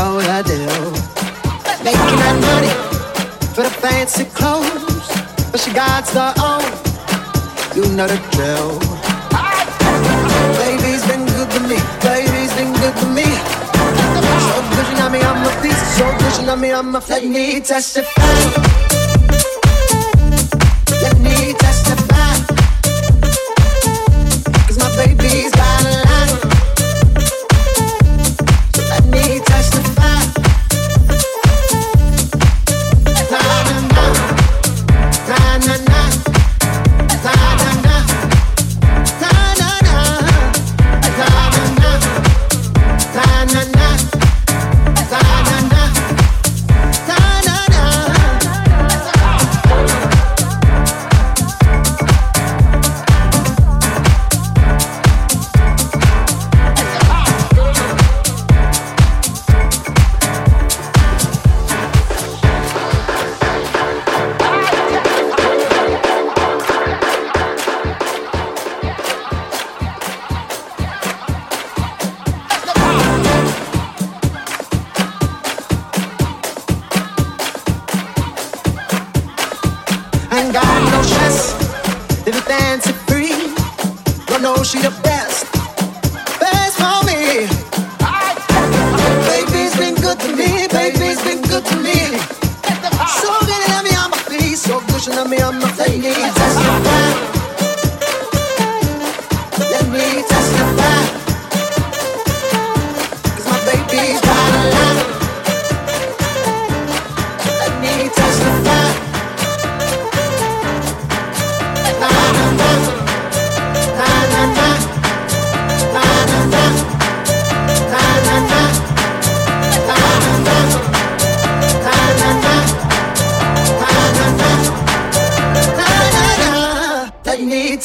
all I do. Making that money for the fancy clothes, but she got the own. You know the drill. Baby's been good to me. Baby's been good to me. So good you got me, on my feet. So good you got me, on my feet. Let me testify. Let me testify.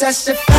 testify.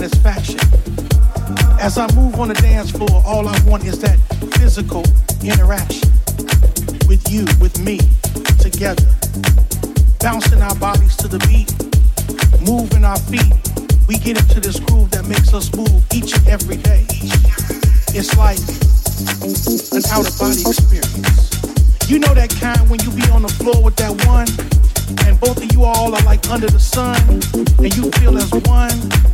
satisfaction. As I move on the dance floor, all I want is that physical interaction with you, with me, together. Bouncing our bodies to the beat, moving our feet. We get into this groove that makes us move each and every day. It's like an out of body experience. You know that kind when you be on the floor with that one, and both of you all are like under the sun, and you feel as one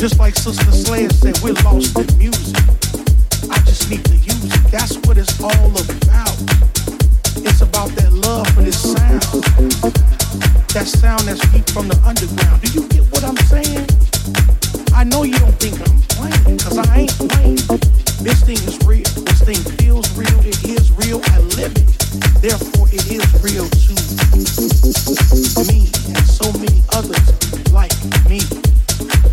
Just like Sister Sledge said, we're lost in music. I just need to use it. That's what it's all about. It's about that love for this sound. That sound that's deep from the underground. Do you get what I'm saying? I know you don't think I'm playing, cause I ain't playing. This thing is real. This thing feels real. It is real. I live it. Therefore, it is real to me and so many others like me.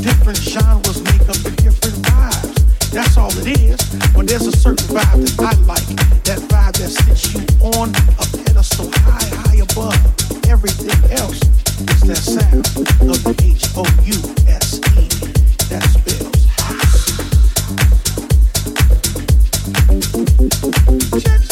Different genres make up the different vibes. That's all it is. But there's a certain vibe that I like. That vibe that sits you on a pedestal high, high above everything else. It's that sound of the H O U S E. House.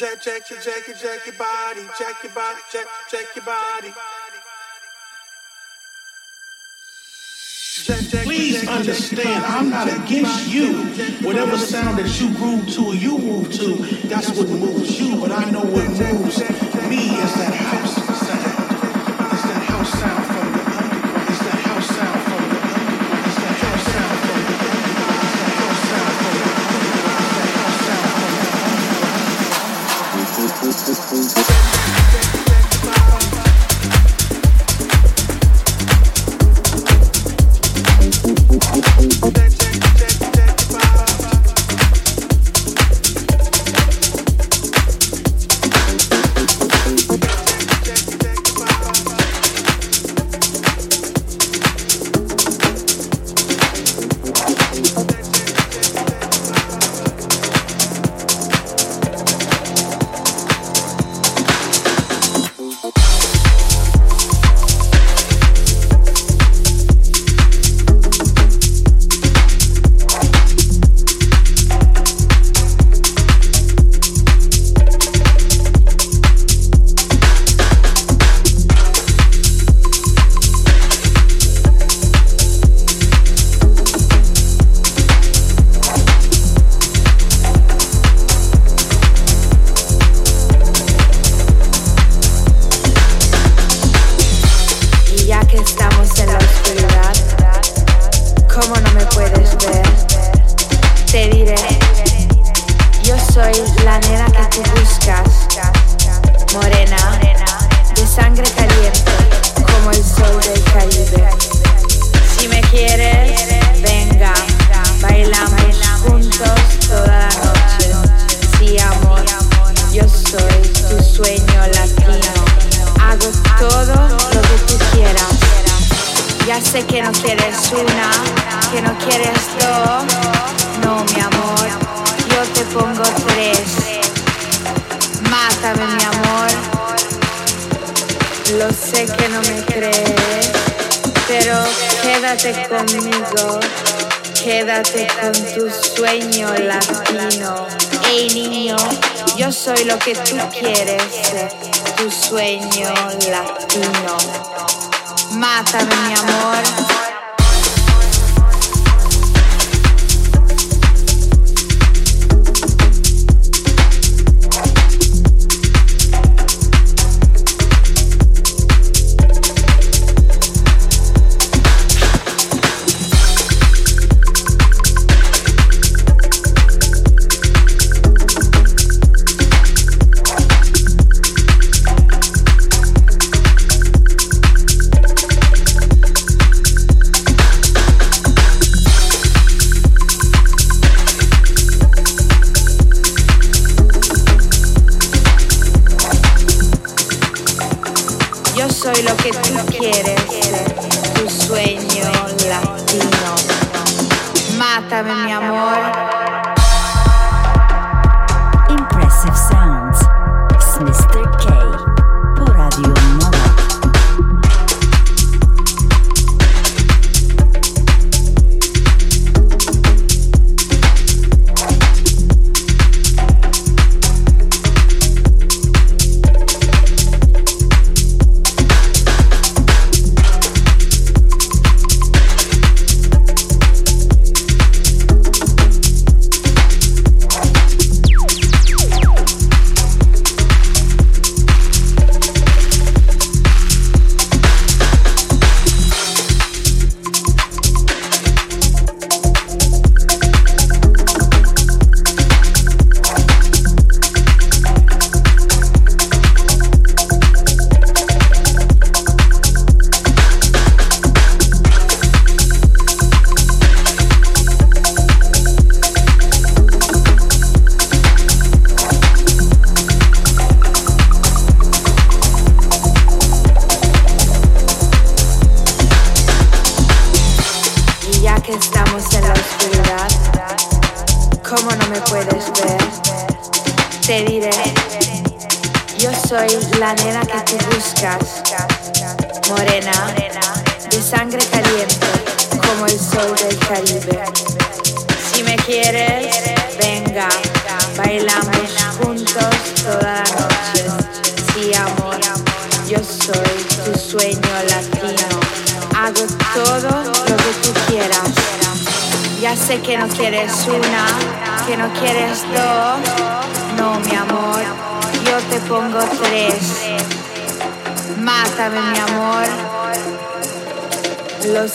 Check, check, check, check, check your body, check your body, check, check your body. Please understand, I'm not against you. Whatever sound that you groove to or you move to, that's what moves you. But I know what moves me is that house Lo sé que no me crees, pero quédate conmigo. Quédate con tu sueño latino. Ey niño, yo soy lo que tú quieres tu sueño latino. Mátame mi amor. Lo que tú quieres tu sueño latino. Mátame mi amor.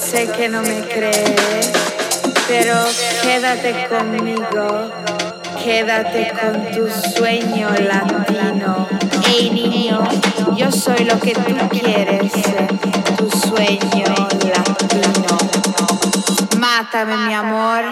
sé que no me crees, pero quédate conmigo, quédate con tu sueño latino. Hey niño, yo soy lo que tú quieres, tu sueño latino. Mátame mi amor.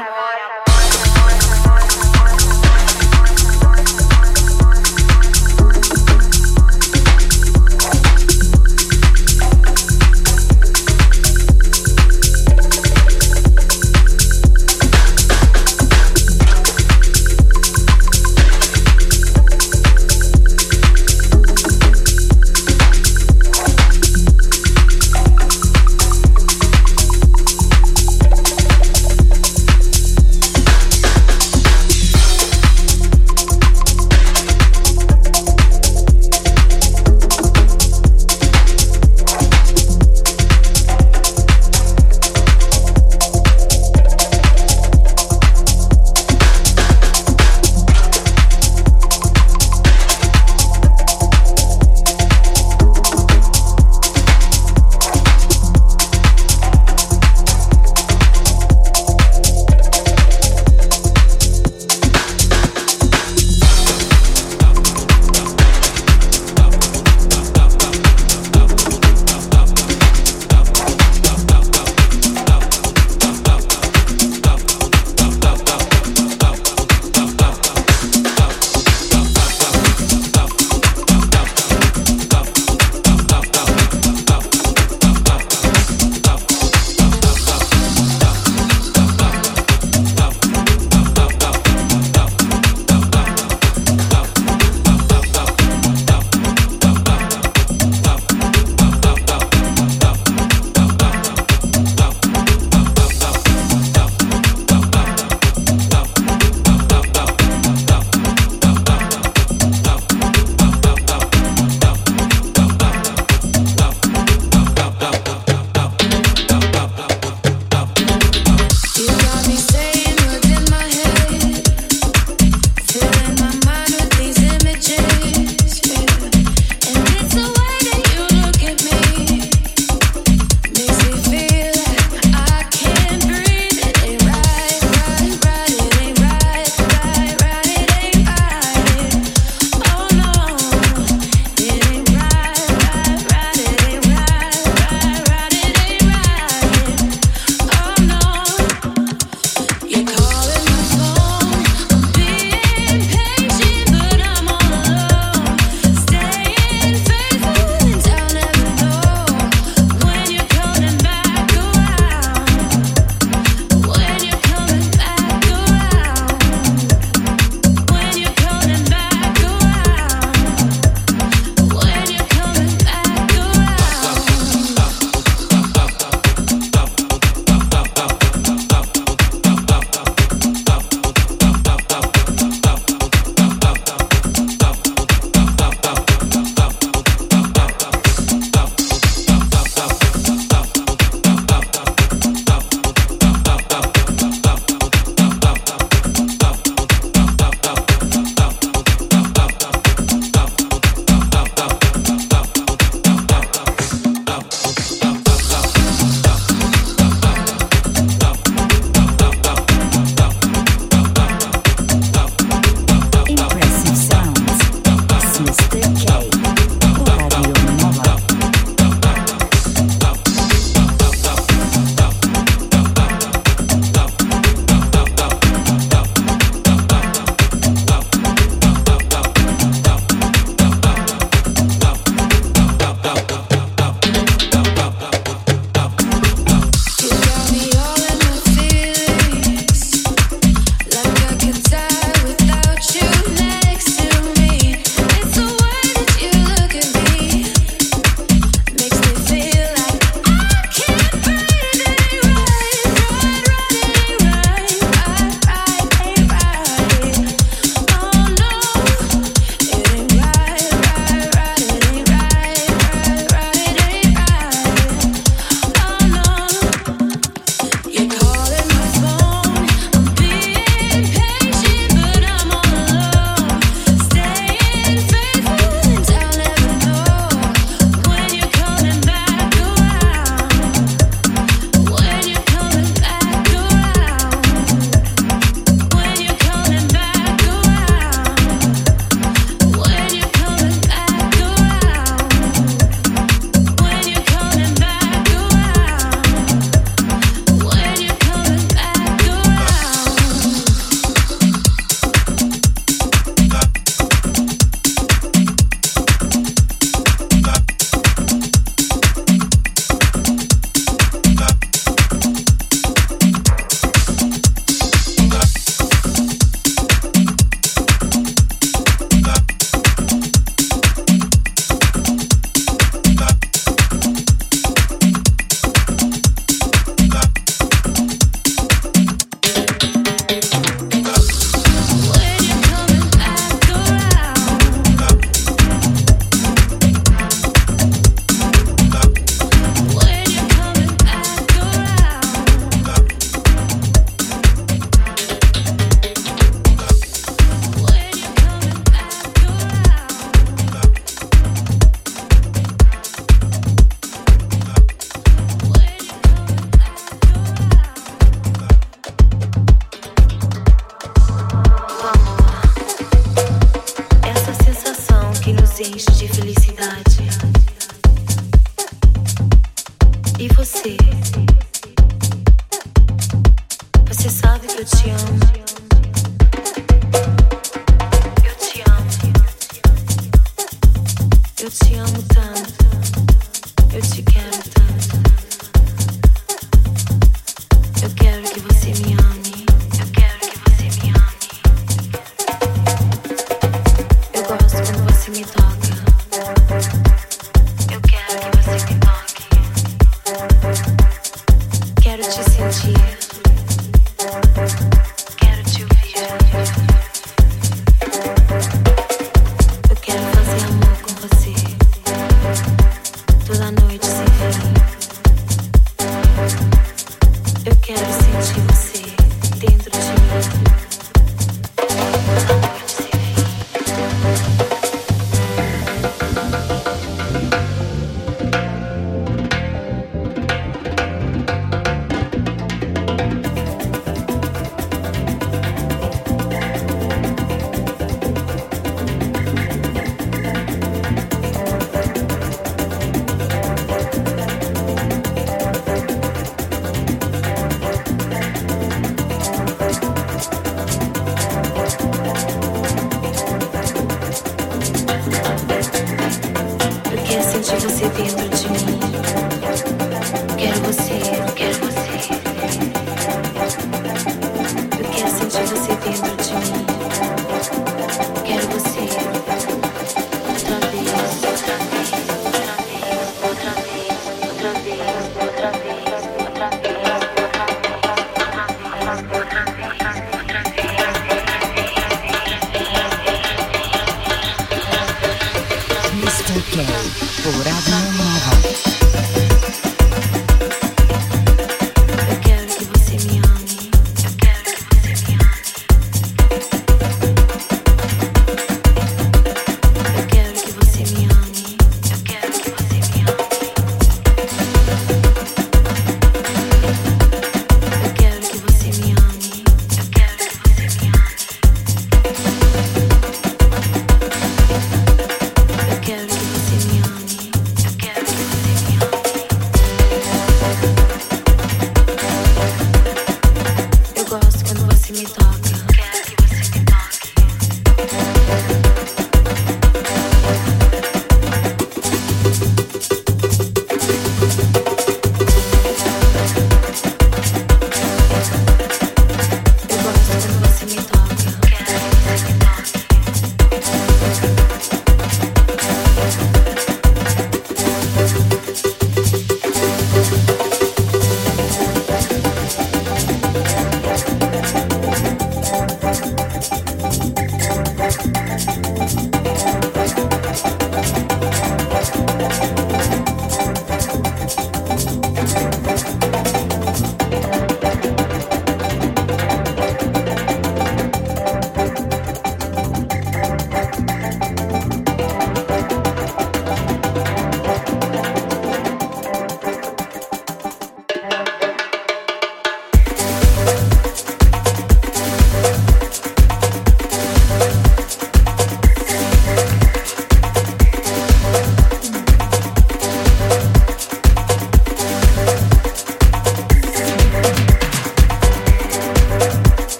emoción.